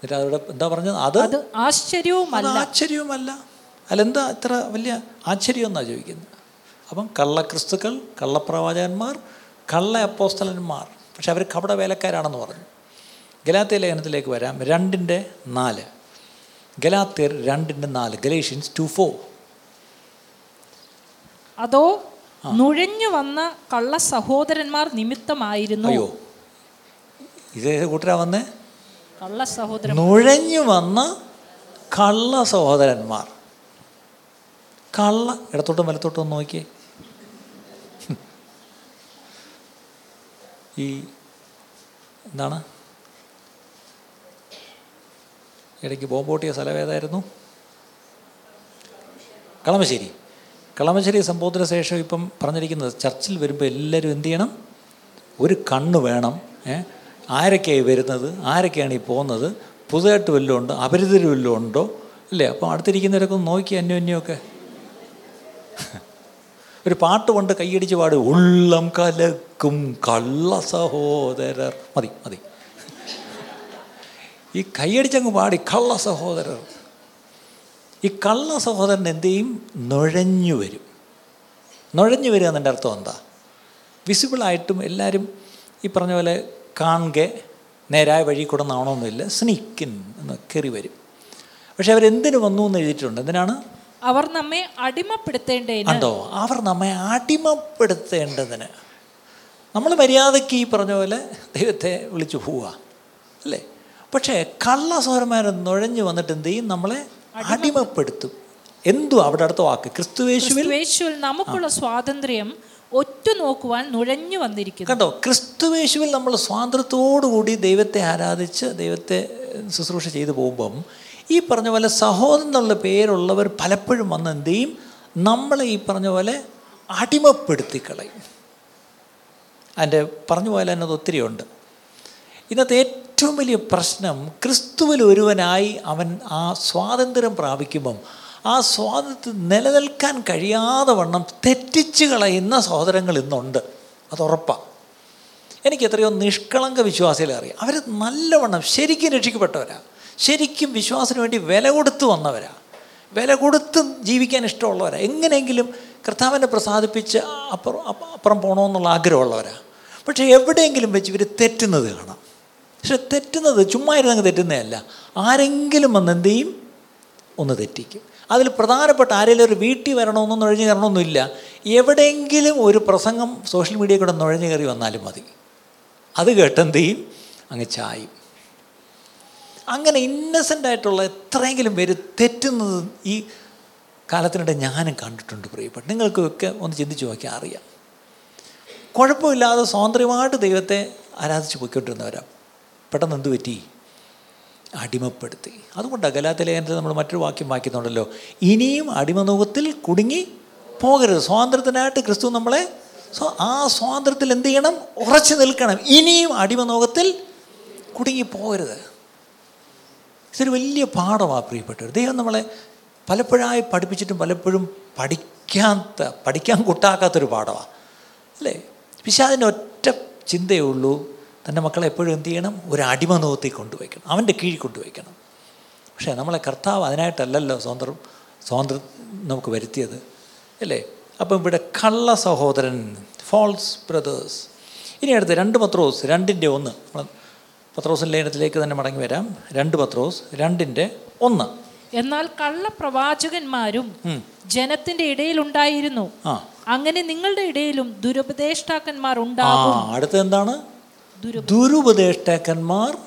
എന്നിട്ട് അവരുടെ എന്താ പറഞ്ഞത്? അത് അത് ആശ്ചര്യവുമല്ല. ആശ്ചര്യവുമല്ല. അല്ല എന്താ ഇത്ര വലിയ ആശ്ചര്യം എന്നാ ചോദിക്കുന്നത്? അപ്പം കള്ള ക്രിസ്തുക്കൾ കള്ളപ്രവാചകന്മാർ കള്ള അപ്പോസ്തലന്മാർ. പക്ഷെ അവർ കപട വേലക്കാരാണെന്ന് പറഞ്ഞു. ഗലാത്തിയ ലേഖനത്തിലേക്ക് വരാം. രണ്ടിന്റെ നാല്. ഗലാത്തിയർ രണ്ടിന്റെ നാല്. Galatians two four. അതോ നുഴഞ്ഞു വന്ന കള്ള സഹോദരന്മാർ നിമിത്തമായിരുന്നു. അയ്യോ. കൂട്ടരാ വന്നേ? കള്ള സഹോദരൻ നുഴഞ്ഞു വന്ന കള്ള സഹോദരന്മാർ. കള്ള ഇടത്തോട്ടും വലത്തോട്ടും ഒന്ന് നോക്കിയേ. ഈ എന്താണ്? ഇടയ്ക്ക് ബോംബോട്ടിയ പൊട്ടിയ സ്ഥലം ഏതായിരുന്നു? കളമശ്ശേരി. കളമശ്ശേരി സംബോധന ശേഷം ഇപ്പം പറഞ്ഞിരിക്കുന്നത് ചർച്ചിൽ വരുമ്പോൾ എല്ലാവരും എന്ത് ചെയ്യണം? ഒരു കണ്ണ് വേണം ആരൊക്കെയായി വരുന്നത്? ആരൊക്കെയാണ് ഈ പോകുന്നത്? പുതുതായിട്ട് വല്ലതും ഉണ്ടോ? അപരിതർ വല്ലതും ഉണ്ടോ? അല്ലേ? അപ്പം അടുത്തിരിക്കുന്നവരൊക്കെ ഒന്ന് നോക്കി അന്യോന്യമൊക്കെ ഒരു പാട്ട് കൊണ്ട് കൈയടിച്ച് പാടി. ഉള്ളം കലക്കും കള്ള സഹോദരർ. മതി മതി. ഈ കൈയടിച്ചങ്ങ് പാടി കള്ള സഹോദരർ. ഈ കള്ള സഹോദരൻ എന്ത് ചെയ്യും? നുഴഞ്ഞു വരും. നുഴഞ്ഞു വരിക എന്നതിന്റെ അർത്ഥം എന്താ? വിസിബിളായിട്ടും എല്ലാവരും ഈ പറഞ്ഞ പോലെ കാണുക നേരായ വഴി കൂടെ നാണമൊന്നുമില്ല. സ്നീക്കിൻ എന്ന് കയറി വരും. പക്ഷെ അവരെന്തിനു വന്നു എന്ന് എഴുതിയിട്ടുണ്ട്? എന്തിനാണ്? അവർ നമ്മെ അടിമപ്പെടുത്തേണ്ടതിന്. കണ്ടോ അവർ നമ്മെ അടിമപ്പെടുത്തേണ്ടതിന്. നമ്മൾ മര്യാദയ്ക്ക് ഈ പറഞ്ഞ പോലെ ദൈവത്തെ വിളിച്ചു പോവുക അല്ലേ? പക്ഷേ കള്ളസോരന്മാർ നുഴഞ്ഞു വന്നിട്ട് എന്ത് ചെയ്യും? നമ്മളെ അടിമപ്പെടുത്തും. എന്തു അവിടെ അടുത്ത വാക്ക്? ക്രിസ്തുവേശുവിൽ നമുക്കുള്ള സ്വാതന്ത്ര്യം ഒറ്റ നോക്കുവാൻ നുഴഞ്ഞു വന്നിരിക്കുന്നു. കണ്ടോ? ക്രിസ്തുവേശുവിൽ നമ്മൾ സ്വാതന്ത്ര്യത്തോടുകൂടി ദൈവത്തെ ആരാധിച്ച് ദൈവത്തെ ശുശ്രൂഷ ചെയ്തു പോകുമ്പം ഈ പറഞ്ഞ പോലെ സഹോദരൻ എന്നുള്ള പേരുള്ളവർ പലപ്പോഴും വന്ന് എന്ത് ചെയ്യും? നമ്മളെ ഈ പറഞ്ഞ പോലെ അടിമപ്പെടുത്തി കളയും അതിന്റെ പറഞ്ഞു പോയാൽ അതിനകത്ത് ഒത്തിരിയുണ്ട്. ഇന്നത്തെ ഏറ്റവും വലിയ പ്രശ്നം ക്രിസ്തുവിൽ ഒരുവനായി അവൻ ആ സ്വാതന്ത്ര്യം പ്രാപിക്കുമ്പം ആ സ്വാതന്ത്ര്യം നിലനിൽക്കാൻ കഴിയാതെ വണ്ണം തെറ്റിച്ച് കളയുന്ന സഹോദരങ്ങൾ ഇന്നുണ്ട്. അത് ഉറപ്പാണ് എനിക്ക് എത്രയോ നിഷ്കളങ്ക വിശ്വാസികളെ അറിയാം. അവർ നല്ലവണ്ണം ശരിക്കും രക്ഷിക്കപ്പെട്ടവരാ. ശരിക്കും വിശ്വാസത്തിന് വേണ്ടി വില കൊടുത്ത് വന്നവരാ. വില കൊടുത്ത് ജീവിക്കാൻ ഇഷ്ടമുള്ളവരാ. എങ്ങനെയെങ്കിലും കർത്താവിനെ പ്രസാദിപ്പിച്ച് അപ്പുറം അപ്പ- അപ്പുറം പോകണമെന്നുള്ള ആഗ്രഹമുള്ളവരാ. പക്ഷേ എവിടെയെങ്കിലും വെച്ച് ഇവർ തെറ്റുന്നത് കാണാം. പക്ഷെ തെറ്റുന്നത് ചുമ്മാ ഇരുന്നങ്ങ് തെറ്റുന്നതല്ല ആരെങ്കിലും വന്ന് എന്ത് ചെയ്യും? ഒന്ന് തെറ്റിക്കും. അതിൽ പ്രധാനപ്പെട്ട ആരെങ്കിലും ഒരു വീട്ടിൽ വരണമെന്നോ നുഴഞ്ഞു കയറണമെന്നില്ല എവിടെയെങ്കിലും ഒരു പ്രസംഗം സോഷ്യൽ മീഡിയ കൂടെ നുഴഞ്ഞു കയറി വന്നാലും മതി. അത് കേട്ടെന്ത് ചെയ്യും? അങ്ങ് ചായും. അങ്ങനെ ഇന്നസെന്റ് ആയിട്ടുള്ള എത്രയെങ്കിലും പേര് തെറ്റുന്നത് ഈ കാലത്തിനിടെ ഞാനും കണ്ടിട്ടുണ്ട് പ്രിയപ്പെട്ട. നിങ്ങൾക്കൊക്കെ ഒന്ന് ചിന്തിച്ച് നോക്കിയാൽ അറിയാം. കുഴപ്പമില്ലാതെ സ്വാതന്ത്ര്യമായിട്ട് ദൈവത്തെ ആരാധിച്ച് പോയിക്കൊണ്ടിരുന്നവരാ. പെട്ടെന്ന് എന്ത് പറ്റി അടിമപ്പെടുത്തി. അതുകൊണ്ടാണ് ഗലാത്തലേഖനത്തിൽ നമ്മൾ മറ്റൊരു വാക്യം വായിക്കുന്നുണ്ടല്ലോ. ഇനിയും അടിമനുഖത്തിൽ കുടുങ്ങി പോകരുത്. സ്വാതന്ത്ര്യത്തിനായിട്ട് ക്രിസ്തു നമ്മളെ സോ ആ സ്വാതന്ത്ര്യത്തിൽ എന്ത് ചെയ്യണം? ഉറച്ചു നിൽക്കണം. ഇനിയും അടിമനോകത്തിൽ കുടുങ്ങി പോകരുത്. ഇതൊരു വലിയ പാഠമാണ് പ്രിയപ്പെട്ടവർ ദൈവം നമ്മളെ പലപ്പോഴായി പഠിപ്പിച്ചിട്ടും പലപ്പോഴും പഠിക്കാത്ത പഠിക്കാൻ കൂട്ടാക്കാത്തൊരു പാഠമാണ് അല്ലേ? പിശാദിന്റെ ഒറ്റ ചിന്തയേ ഉള്ളൂ. തന്റെ മക്കളെ എപ്പോഴും എന്ത് ചെയ്യണം? ഒരു അടിമ നോത്തി കൊണ്ടുവയ്ക്കണം. അവന്റെ കീഴിൽ കൊണ്ടുവയ്ക്കണം. പക്ഷേ നമ്മളെ കർത്താവ് അതിനായിട്ടല്ലല്ലോ സ്വാതന്ത്ര്യം സ്വാതന്ത്ര്യം നമുക്ക് വരുത്തിയത് അല്ലേ? അപ്പം ഇവിടെ കള്ള സഹോദരൻ ഫോൾസ് ബ്രദേഴ്സ് ഇനി അടുത്ത് രണ്ട് പത്രോസ് രണ്ടിന്റെ ഒന്ന്. നമ്മൾ പത്രോസിൻ ലേഖനത്തിലേക്ക് തന്നെ മടങ്ങി വരാം. രണ്ട് പത്രോസ് രണ്ടിന്റെ ഒന്ന്. എന്നാൽ കള്ളപ്രവാചകന്മാരും പ്രവാചകന്മാരും ജനത്തിന്റെ ഇടയിൽ ഉണ്ടായിരുന്നു. ആ. അങ്ങനെ നിങ്ങളുടെ ഇടയിലും ദുരുപദേഷ്ടാക്കന്മാർ ഉണ്ടാകും. അടുത്ത എന്താണ്? ദുരുപദേഷ്ടാക്കന്മാർ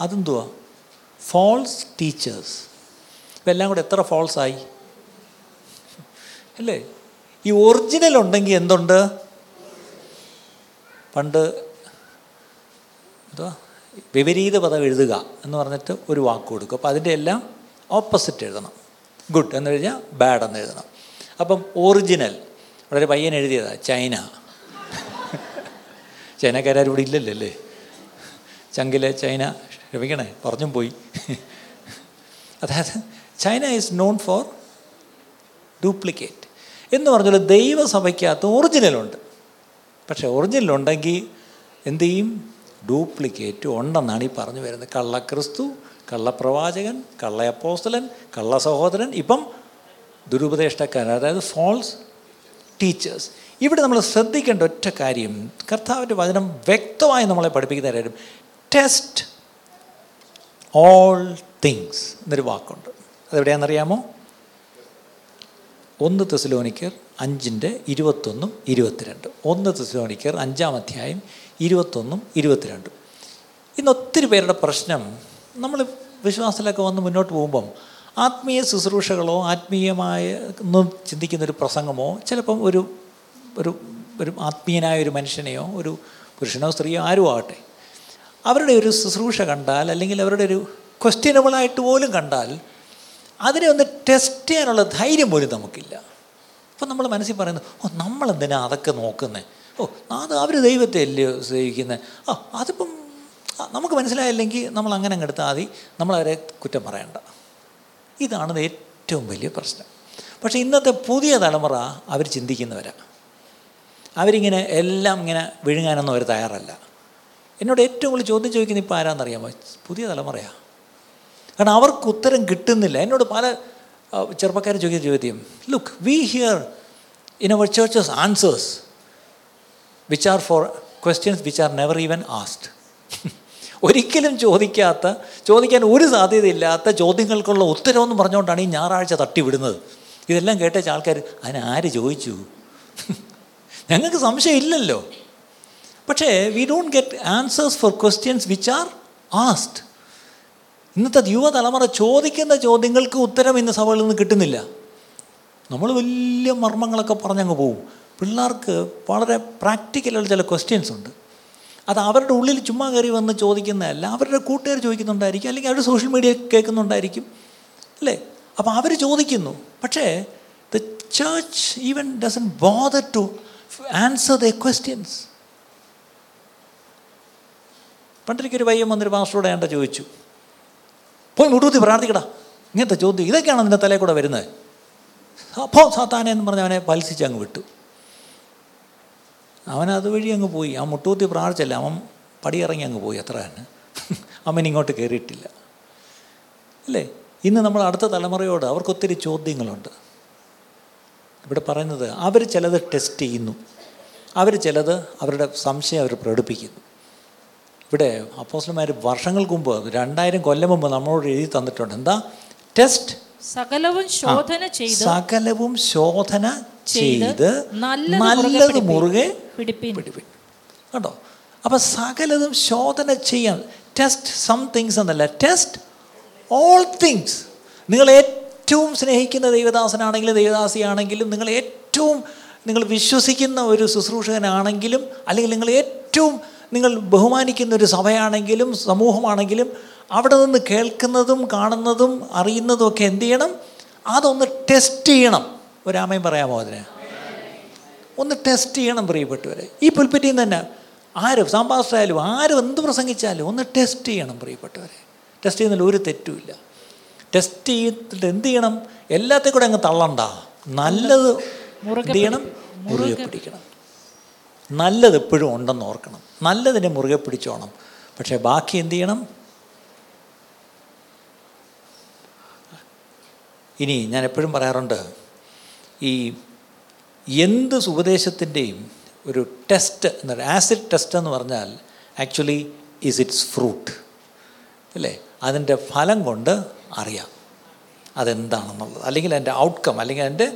അതെന്തുവാ? ഫോൾസ് ടീച്ചേഴ്സ് ഇപ്പം എല്ലാം കൂടെ എത്ര ഫോൾസ് ആയി? അല്ലേ? ഈ ഒറിജിനൽ ഉണ്ടെങ്കിൽ എന്തുണ്ട്? പണ്ട് എന്തുവാ? വിപരീത പദം എഴുതുക എന്ന് പറഞ്ഞിട്ട് ഒരു വാക്ക് കൊടുക്കും. അപ്പോൾ അതിന്റെ എല്ലാം ഓപ്പോസിറ്റ് എഴുതണം. ഗുഡ് എന്ന് കഴിഞ്ഞാൽ ബാഡ് എന്ന് എഴുതണം. അപ്പം ഒറിജിനൽ വളരെ പയ്യൻ എഴുതിയതാണ് ചൈന. ചൈനക്കാരും ഇവിടെ ഇല്ലല്ലോ അല്ലേ ചങ്കിലെ ചൈന ക്ഷമിക്കണേ പറഞ്ഞും പോയി. അതായത് China is known for duplicate എന്ന് പറഞ്ഞാൽ ദൈവസഭയ്ക്കകത്ത് ഒറിജിനലുണ്ട്. പക്ഷേ ഒറിജിനലുണ്ടെങ്കിൽ എന്ത് ചെയ്യും? ഡ്യൂപ്ലിക്കേറ്റ് ഉണ്ടെന്നാണ് ഈ പറഞ്ഞു വരുന്നത്. കള്ള ക്രിസ്തു കള്ളപ്രവാചകൻ കള്ള അപ്പോസ്തലൻ കള്ള സഹോദരൻ ഇപ്പം ദുരുപദേഷ്ടക്കാരൻ അതായത് ഫോൾസ് ടീച്ചേഴ്സ് ഇവിടെ നമ്മൾ ശ്രദ്ധിക്കേണ്ട ഒറ്റ കാര്യം കർത്താവിന്റെ വചനം വ്യക്തമായി നമ്മളെ പഠിപ്പിക്കുന്ന കാര്യം ടെസ്റ്റ് ഓൾ തിങ്സ് എന്നൊരു വാക്കുണ്ട്. അതെവിടെയാണെന്നറിയാമോ? ഒന്ന് തെസലോനിക്കർ അഞ്ചിന്റെ ഇരുപത്തൊന്നും ഇരുപത്തിരണ്ട്. ഒന്ന് തെസലോനിക്കർ അഞ്ചാം അധ്യായം ഇരുപത്തൊന്നും ഇരുപത്തിരണ്ടും. ഇന്ന് ഒത്തിരി പേരുടെ പ്രശ്നം നമ്മൾ വിശ്വാസത്തിലൊക്കെ വന്ന് മുന്നോട്ട് പോകുമ്പം ആത്മീയ ശുശ്രൂഷകളോ ആത്മീയമായ ഒന്നും ചിന്തിക്കുന്ന ഒരു പ്രസംഗമോ ചിലപ്പം ഒരു ഒരു ഒരു ആത്മീയനായ ഒരു മനുഷ്യനെയോ ഒരു പുരുഷനോ സ്ത്രീയോ ആരും ആവട്ടെ. അവരുടെ ഒരു ശുശ്രൂഷ കണ്ടാൽ അല്ലെങ്കിൽ അവരുടെ ഒരു ക്വസ്റ്റ്യനബിളായിട്ട് പോലും കണ്ടാൽ അതിനെ ഒന്ന് ടെസ്റ്റ് ചെയ്യാനുള്ള ധൈര്യം പോലും നമുക്കില്ല. അപ്പം നമ്മൾ മനസ്സിൽ പറയുന്നത് ഓ നമ്മളെന്തിനാ അതൊക്കെ നോക്കുന്നത് ഓ അത് അവർ ദൈവത്തെ അല്ലയോ സേവിക്കുന്നത് ആ അതിപ്പം നമുക്ക് മനസ്സിലായില്ലെങ്കിൽ നമ്മൾ അങ്ങനെ അങ്ങ് എടുത്താൽ മതി. നമ്മളവരെ കുറ്റം പറയണ്ട. ഇതാണ് ഏറ്റവും വലിയ പ്രശ്നം. പക്ഷേ ഇന്നത്തെ പുതിയ തലമുറ അവർ ചിന്തിക്കുന്നവരാണ് അവരിങ്ങനെ എല്ലാം ഇങ്ങനെ വിഴുങ്ങാനൊന്നും അവർ തയ്യാറല്ല. എന്നോട് ഏറ്റവും കൂടുതൽ ചോദ്യം ചോദിക്കുന്ന ഇപ്പോൾ ആരാന്നറിയാമോ? പുതിയ തലമുറയാണ് കാരണം അവർക്ക് ഉത്തരം കിട്ടുന്നില്ല. എന്നോട് പല ചെറുപ്പക്കാർ ചോദിക്കുന്ന ചോദ്യം look we hear in our churches answers which are for questions which are never even asked ഒരിക്കലും ചോദിക്കാത്ത ചോദിക്കാൻ ഒരു സാധ്യതയില്ലാത്ത ചോദ്യങ്ങൾക്കുള്ള ഉത്തരവെന്ന് പറഞ്ഞുകൊണ്ടാണ് ഈ ഞായറാഴ്ച തട്ടിവിടുന്നത്. ഇതെല്ലാം കേട്ടേച്ച ആൾക്കാർ അതിനാര് ചോദിച്ചു? ഞങ്ങൾക്ക് സംശയമില്ലല്ലോ പക്ഷേ we don't get answers for questions which are asked ഇന്നത്തെ യുവതലമുറ ചോദിക്കുന്ന ചോദ്യങ്ങൾക്ക് ഉത്തരം ഇന്ന് സഭകളിൽ നിന്ന് കിട്ടുന്നില്ല. നമ്മൾ വലിയ മർമ്മങ്ങളൊക്കെ പറഞ്ഞങ്ങ് പോവും. പിള്ളേർക്ക് വളരെ പ്രാക്ടിക്കലുള്ള ചില ക്വസ്റ്റ്യൻസ് ഉണ്ട്. അത് അവരുടെ ഉള്ളിൽ ചുമ്മാ കയറി വന്ന് ചോദിക്കുന്നതല്ല അവരുടെ കൂട്ടുകാർ ചോദിക്കുന്നുണ്ടായിരിക്കും അല്ലെങ്കിൽ അവർ സോഷ്യൽ മീഡിയ കേൾക്കുന്നുണ്ടായിരിക്കും അല്ലേ? അപ്പോൾ അവർ ചോദിക്കുന്നു. പക്ഷേ the church even doesn't bother to answer the questions പണ്ടിരിക്കൊരു പയ്യൻ വന്നൊരു മാസ്റ്ററോട് ഏണ്ട ചോദിച്ചു? പോയി മുട്ടൂത്തി പ്രാർത്ഥിക്കടാ. ഇങ്ങനത്തെ ചോദ്യം? ഇതൊക്കെയാണ് നിന്റെ തലയിൽ കൂടെ വരുന്നത്? അപ്പോൾ സാത്താനെ എന്ന് പറഞ്ഞ് അവനെ പലിസിച്ച് അങ്ങ് വിട്ടു. അവൻ അതുവഴി അങ്ങ് പോയി. ആ മുട്ടൂത്തി പ്രാർത്ഥിച്ചല്ല അവൻ പടിയിറങ്ങി അങ്ങ് പോയി. അത്ര തന്നെ. അവൻ ഇങ്ങോട്ട് കയറിയിട്ടില്ല. അല്ലേ? ഇന്ന് നമ്മൾ അടുത്ത തലമുറയോട് അവർക്കൊത്തിരി ചോദ്യങ്ങളുണ്ട്. ഇവിടെ പറയുന്നത് അവർ ചിലത് ടെസ്റ്റ് ചെയ്യുന്നു. അവർ ചിലത് അവരുടെ സംശയം അവർ പ്രകടിപ്പിക്കുന്നു. ഇവിടെ അപ്പോസ്റ്റന്മാർ വർഷങ്ങൾക്ക് മുമ്പ് രണ്ടായിരം കൊല്ലം മുമ്പ് നമ്മളോട് എഴുതി തന്നിട്ടുണ്ട്. എന്താ? ടെസ്റ്റ് സകലവും ശോധന ചെയ്ത് സകലവും ശോധന ചെയ്ത് നല്ലത് മുറുകെ പിടിപ്പിൻ. കേട്ടോ അപ്പം സകലതും ശോധന ചെയ്യാൻ ടെസ്റ്റ് സം തിങ്സ് എന്നല്ല ടെസ്റ്റ് ഓൾ തിങ്സ് നിങ്ങൾ ഏറ്റവും സ്നേഹിക്കുന്ന ദൈവദാസനാണെങ്കിലും ദൈവദാസിയാണെങ്കിലും നിങ്ങൾ ഏറ്റവും നിങ്ങൾ വിശ്വസിക്കുന്ന ഒരു ശുശ്രൂഷകനാണെങ്കിലും അല്ലെങ്കിൽ നിങ്ങൾ ഏറ്റവും നിങ്ങൾ ബഹുമാനിക്കുന്ന ഒരു സഭയാണെങ്കിലും സമൂഹമാണെങ്കിലും അവിടെ നിന്ന് കേൾക്കുന്നതും കാണുന്നതും അറിയുന്നതും ഒക്കെ എന്ത് ചെയ്യണം? അതൊന്ന് ടെസ്റ്റ് ചെയ്യണം. ഒരാമയും പറയാമോ അതിന്? ഒന്ന് ടെസ്റ്റ് ചെയ്യണം പ്രിയപ്പെട്ടവരെ. ഈ പുൽപ്പറ്റിയിൽ തന്നെ ആരും സാമ്പാസ്റ്റായാലും ആരും എന്ത് പ്രസംഗിച്ചാലും ഒന്ന് ടെസ്റ്റ് ചെയ്യണം പ്രിയപ്പെട്ടവരെ. ടെസ്റ്റ് ചെയ്യുന്നതിൽ ഒരു തെറ്റുമില്ല. ടെസ്റ്റ് ചെയ്തിട്ട് എന്ത് ചെയ്യണം? എല്ലാത്തിൽ കൂടെ അങ്ങ് തള്ളണ്ട. നല്ലത് എന്ത് ചെയ്യണം? മുറുകെ പിടിക്കണം. നല്ലത് എപ്പോഴും ഉണ്ടെന്ന് ഓർക്കണം. നല്ലതിനെ മുറുകെ പിടിച്ചോണം. പക്ഷേ ബാക്കി എന്ത് ചെയ്യണം? ഇനി ഞാൻ എപ്പോഴും പറയാറുണ്ട് ഈ എന്ത് സുപദേശത്തിന്റെയും ഒരു ടെസ്റ്റ് എന്നൊരു ആസിഡ് ടെസ്റ്റ് എന്ന് പറഞ്ഞാൽ ആക്ച്വലി ഇസ് ഇറ്റ്സ് ഫ്രൂട്ട് അല്ലേ? അതിന്റെ ഫലം കൊണ്ട് അറിയാം. അതെന്താണെന്നുള്ളത്. അല്ലെങ്കിൽ അതിന്റെ ഔട്ട്കം അല്ലെങ്കിൽ അതിന്റെ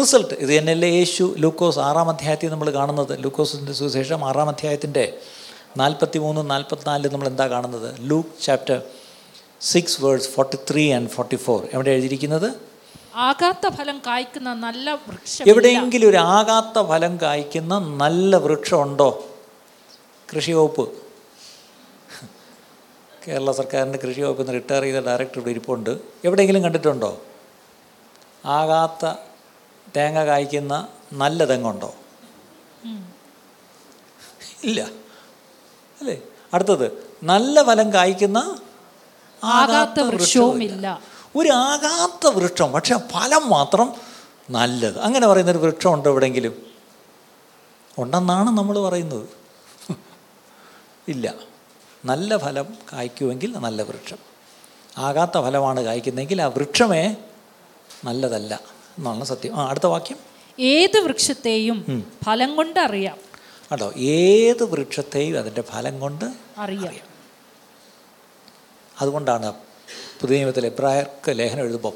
റിസൾട്ട് ഇത് തന്നെയല്ലേ യേശു ലൂക്കോസ് ആറാം അധ്യായത്തിൽ നമ്മൾ കാണുന്നത്. ലൂക്കോസിന്റെ സുവിശേഷം ആറാം അധ്യായത്തിന്റെ നാൽപ്പത്തി മൂന്ന് നാൽപ്പത്തിനാലിൽ നമ്മൾ എന്താ കാണുന്നത്? Luke chapter six words forty three and forty four എവിടെ എഴുതിയിരിക്കുന്നത്? ആകാത്ത ഫലം കായ്ക്കുന്ന നല്ല വൃക്ഷം എവിടെയെങ്കിലും ഒരു ആകാത്ത ഫലം കായ്ക്കുന്ന നല്ല വൃക്ഷമുണ്ടോ? കൃഷി വകുപ്പ് കേരള സർക്കാരിന്റെ കൃഷി വകുപ്പിൽ നിന്ന് റിട്ടയർ ചെയ്ത ഡയറക്ടർ ഇവിടെ ഇരിപ്പുണ്ട്. എവിടെയെങ്കിലും കണ്ടിട്ടുണ്ടോ? ആകാത്ത തേങ്ങ കായ്ക്കുന്ന നല്ല തെങ്ങുണ്ടോ? ഇല്ല. അല്ലേ? അടുത്തത് നല്ല ഫലം കായ്ക്കുന്ന ആകാത്ത വൃക്ഷവുമില്ല. ഒരു ആകാത്ത വൃക്ഷം പക്ഷെ ഫലം മാത്രം നല്ലത്. അങ്ങനെ പറയുന്നൊരു വൃക്ഷം ഉണ്ടോ എവിടെയെങ്കിലും? ഉണ്ടെന്നാണ് നമ്മൾ പറയുന്നത്. ഇല്ല. നല്ല ഫലം കായ്ക്കുമെങ്കിൽ നല്ല വൃക്ഷം. ആകാത്ത ഫലമാണ് കായ്ക്കുന്നതെങ്കിൽ ആ വൃക്ഷമേ നല്ലതല്ല എന്നാണ് സത്യം. ആ അടുത്ത വാക്യം. ഏത് വൃക്ഷത്തെയും ഫലം കൊണ്ട് അറിയാം. കേട്ടോ ഏത് വൃക്ഷത്തെയും അതിന്റെ ഫലം കൊണ്ട് അറിയാം. അതുകൊണ്ടാണ് പുതിയ നിയമത്തിൽ എബ്രായർക്ക് ലേഖനം എഴുതുമ്പോൾ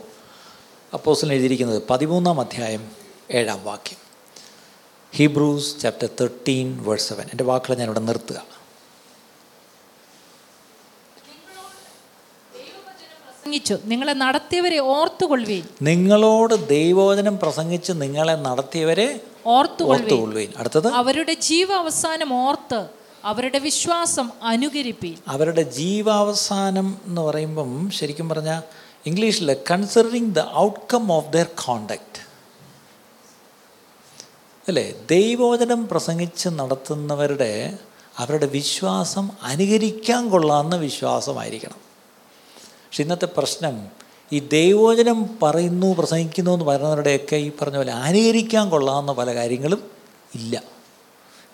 അപ്പോസിൽ എഴുതിയിരിക്കുന്നത് പതിമൂന്നാം അധ്യായം ഏഴാം വാക്യം. Hebrews chapter thirteen verse seven എന്റെ വാക്കുകൾ ഞാനിവിടെ നിർത്തുക. പ്രസംഗിച്ചു. നിങ്ങളെ നടത്തിയവരെ ഓർത്തുകൊള്ളുവീൻ. നിങ്ങളോട് ദൈവവചനം പ്രസംഗിച്ച് നിങ്ങളെ നടത്തിയവരെ ഓർത്തുകൊള്ളുവീൻ. അടുത്തത്? അവരുടെ ജീവാവസാനം ഓർത്ത് അവരുടെ വിശ്വാസം അനുകരിപ്പി അവരുടെ ജീവാവസാനം എന്ന് പറയുമ്പം ശരിക്കും പറഞ്ഞ ഇംഗ്ലീഷിൽ considering the outcome of their conduct അല്ലേ? ദൈവവചനം പ്രസംഗിച്ച് നടത്തുന്നവരുടെ അവരുടെ വിശ്വാസം അനുകരിക്കാൻ കൊള്ളാവുന്ന വിശ്വാസമായിരിക്കണം. പക്ഷെ ഇന്നത്തെ പ്രശ്നം ഈ ദൈവവചനം പറയുന്നു പ്രസംഗിക്കുന്നു എന്ന് പറയുന്നവരുടെയൊക്കെ ഈ പറഞ്ഞ പോലെ അനുകരിക്കാൻ കൊള്ളാവുന്ന പല കാര്യങ്ങളും ഇല്ല.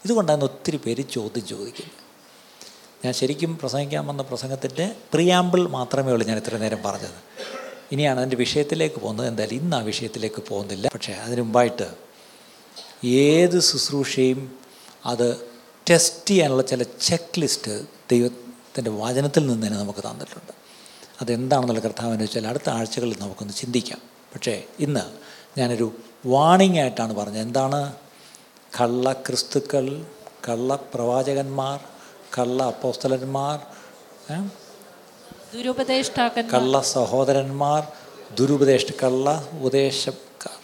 ഇതുകൊണ്ടാണ് ഒത്തിരി പേര് ചോദ്യം ചോദിക്കുന്നത്. ഞാൻ ശരിക്കും പ്രസംഗിക്കാൻ വന്ന പ്രസംഗത്തിന്റെ പ്രിയാമ്പിൾ മാത്രമേ ഉള്ളൂ ഞാൻ ഇത്ര നേരം പറഞ്ഞത്. ഇനിയാണ് അതിന്റെ വിഷയത്തിലേക്ക് പോകുന്നത്. എന്തായാലും ഇന്ന് ആ വിഷയത്തിലേക്ക് പോകുന്നില്ല. പക്ഷേ അതിന് മുമ്പായിട്ട് ഏത് ശുശ്രൂഷയും അത് ടെസ്റ്റ് ചെയ്യാനുള്ള ചില ചെക്ക് ലിസ്റ്റ് ദൈവത്തിന്റെ വചനത്തിൽ നിന്ന് തന്നെ നമുക്ക് തന്നിട്ടുണ്ട്. അതെന്താണെന്നുള്ള കർത്താവെന്ന് വെച്ചാൽ അടുത്ത ആഴ്ചകളിൽ നമുക്കൊന്ന് ചിന്തിക്കാം. പക്ഷേ ഇന്ന് ഞാനൊരു വാണിംഗ് ആയിട്ടാണ് പറഞ്ഞത്. എന്താണ്? കള്ള ക്രിസ്തുക്കൾ കള്ള പ്രവാചകന്മാർ കള്ള അപ്പോസ്തലന്മാർ? കള്ള സഹോദരന്മാർ ദുരുപദേഷ്ട കള്ള ഉപദേശക്കാർ.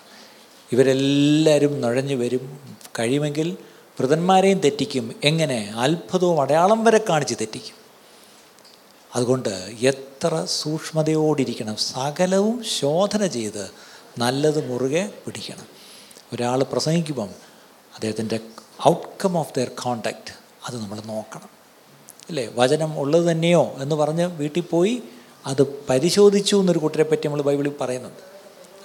ഇവരെല്ലാവരും നുഴഞ്ഞു വരും. കഴിയുമെങ്കിൽ വൃതന്മാരെയും തെറ്റിക്കും. എങ്ങനെ? അത്ഭുതവും അടയാളം വരെ കാണിച്ച് തെറ്റിക്കും. അതുകൊണ്ട് എത്ര സൂക്ഷ്മതയോടിരിക്കണം സകലവും ശോധന ചെയ്ത് നല്ലത് മുറുകെ പിടിക്കണം. ഒരാൾ പ്രസംഗിക്കുമ്പം അദ്ദേഹത്തിന്റെ ഔട്ട്കം ഓഫ് ദെയർ കോണ്ടാക്റ്റ് അത് നമ്മൾ നോക്കണം. അല്ലേ? വചനം ഉള്ളത് തന്നെയോ എന്ന് പറഞ്ഞ് വീട്ടിൽ പോയി അത് പരിശോധിച്ചു എന്നൊരു കുട്ടിയെ പറ്റി നമ്മൾ ബൈബിളിൽ പറയുന്നുണ്ട്.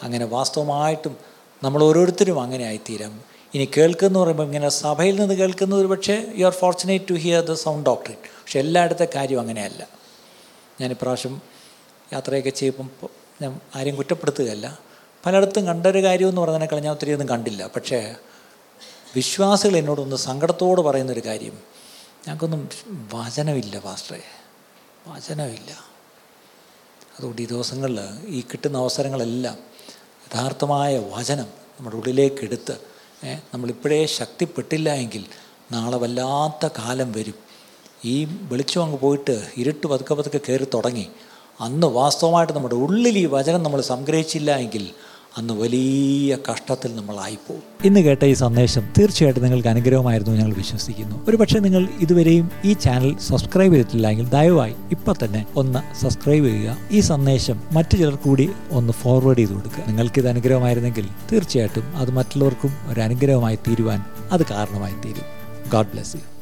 അങ്ങനെ വാസ്തവമായിട്ടും നമ്മൾ ഓരോരുത്തരും അങ്ങനെ ആയിത്തീരാം. ഇനി കേൾക്കുന്നു പറയുമ്പോൾ ഇങ്ങനെ സഭയിൽ നിന്ന് കേൾക്കുന്നത് ഒരു പക്ഷേ you are fortunate to hear the sound doctrine പക്ഷെ എല്ലായിടത്തെ കാര്യം അങ്ങനെയല്ല. ഞാൻ ഇപ്രാവശ്യം യാത്രയൊക്കെ ചെയ്യുമ്പം ഞാൻ ആരെയും കുറ്റപ്പെടുത്തുകയല്ല. പലയിടത്തും കണ്ടൊരു കാര്യമെന്ന് പറഞ്ഞതിനേക്കാൾ ഞാൻ ഒത്തിരി ഒന്നും കണ്ടില്ല. പക്ഷേ വിശ്വാസികൾ എന്നോടൊന്ന് സങ്കടത്തോട് പറയുന്നൊരു കാര്യം. ഞങ്ങൾക്കൊന്നും വചനമില്ല പാസ്റ്ററെ. വചനമില്ല. അതുകൊണ്ട് ഈ ദിവസങ്ങളിൽ ഈ കിട്ടുന്ന അവസരങ്ങളെല്ലാം യഥാർത്ഥമായ വചനം നമ്മുടെ ഉള്ളിലേക്ക് എടുത്ത് ഏ, നമ്മളിപ്പോഴേ ശക്തിപ്പെട്ടില്ല എങ്കിൽ നാളെ വല്ലാത്ത കാലം വരും. ഈ വെളിച്ചം അങ്ങ് പോയിട്ട് ഇരുട്ട് പതുക്കെ പതുക്കെ കയറി തുടങ്ങി. അന്ന് വാസ്തവമായിട്ട് നമ്മുടെ ഉള്ളിൽ ഈ വചനം നമ്മൾ സംഗ്രഹിച്ചില്ല എങ്കിൽ അന്ന് വലിയ കഷ്ടത്തിൽ നമ്മളായിപ്പോവും ഇന്ന് കേട്ട ഈ സന്ദേശം തീർച്ചയായിട്ടും നിങ്ങൾക്ക് അനുഗ്രഹമായിരുന്നു ഞങ്ങൾ വിശ്വസിക്കുന്നു. ഒരുപക്ഷെ നിങ്ങൾ ഇതുവരെയും ഈ ചാനൽ സബ്സ്ക്രൈബ് ചെയ്തിട്ടില്ല എങ്കിൽ ദയവായി ഇപ്പം തന്നെ ഒന്ന് സബ്സ്ക്രൈബ് ചെയ്യുക. ഈ സന്ദേശം മറ്റു ചിലർ കൂടി ഒന്ന് ഫോർവേഡ് ചെയ്ത് കൊടുക്കുക. നിങ്ങൾക്ക് ഇത് അനുഗ്രഹമായിരുന്നെങ്കിൽ തീർച്ചയായിട്ടും അത് മറ്റുള്ളവർക്കും ഒരു അനുഗ്രഹമായി തീരുവാൻ അത് കാരണമായി തീരും. God bless you